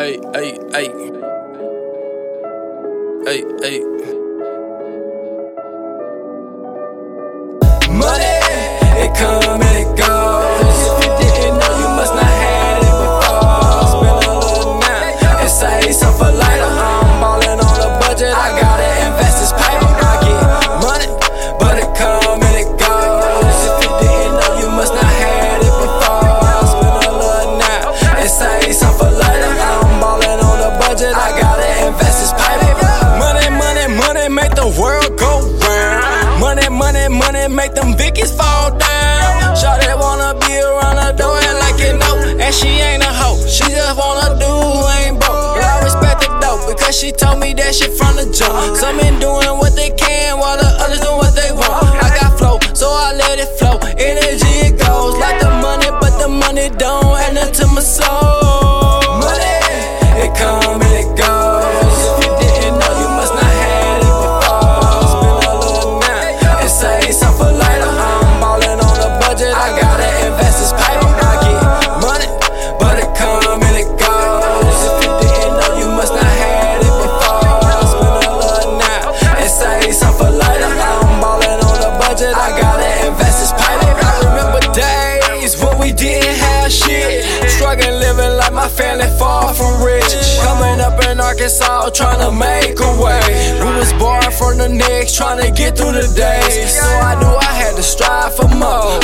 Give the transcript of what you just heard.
Hey, hey, hey. Hey, hey. Money, it come and it goes. If you didn't know, you must not had it before. Spend a little now and say something money, make them biggies fall down. Shawty wanna be around the door and like it know. And she ain't a hoe, she just wanna do ain't broke. Girl, I respect the dope because she told me that shit from the jump. Some men doing what they can while the others doing what they want. I got flow, so I let it flow. Energy it goes like the money, but the money don't add nothing to my soul. Struggling, living like my family far from rich. Coming up in Arkansas, trying to make a way. We was born from the next, trying to get through the days. So I knew I had to strive for more.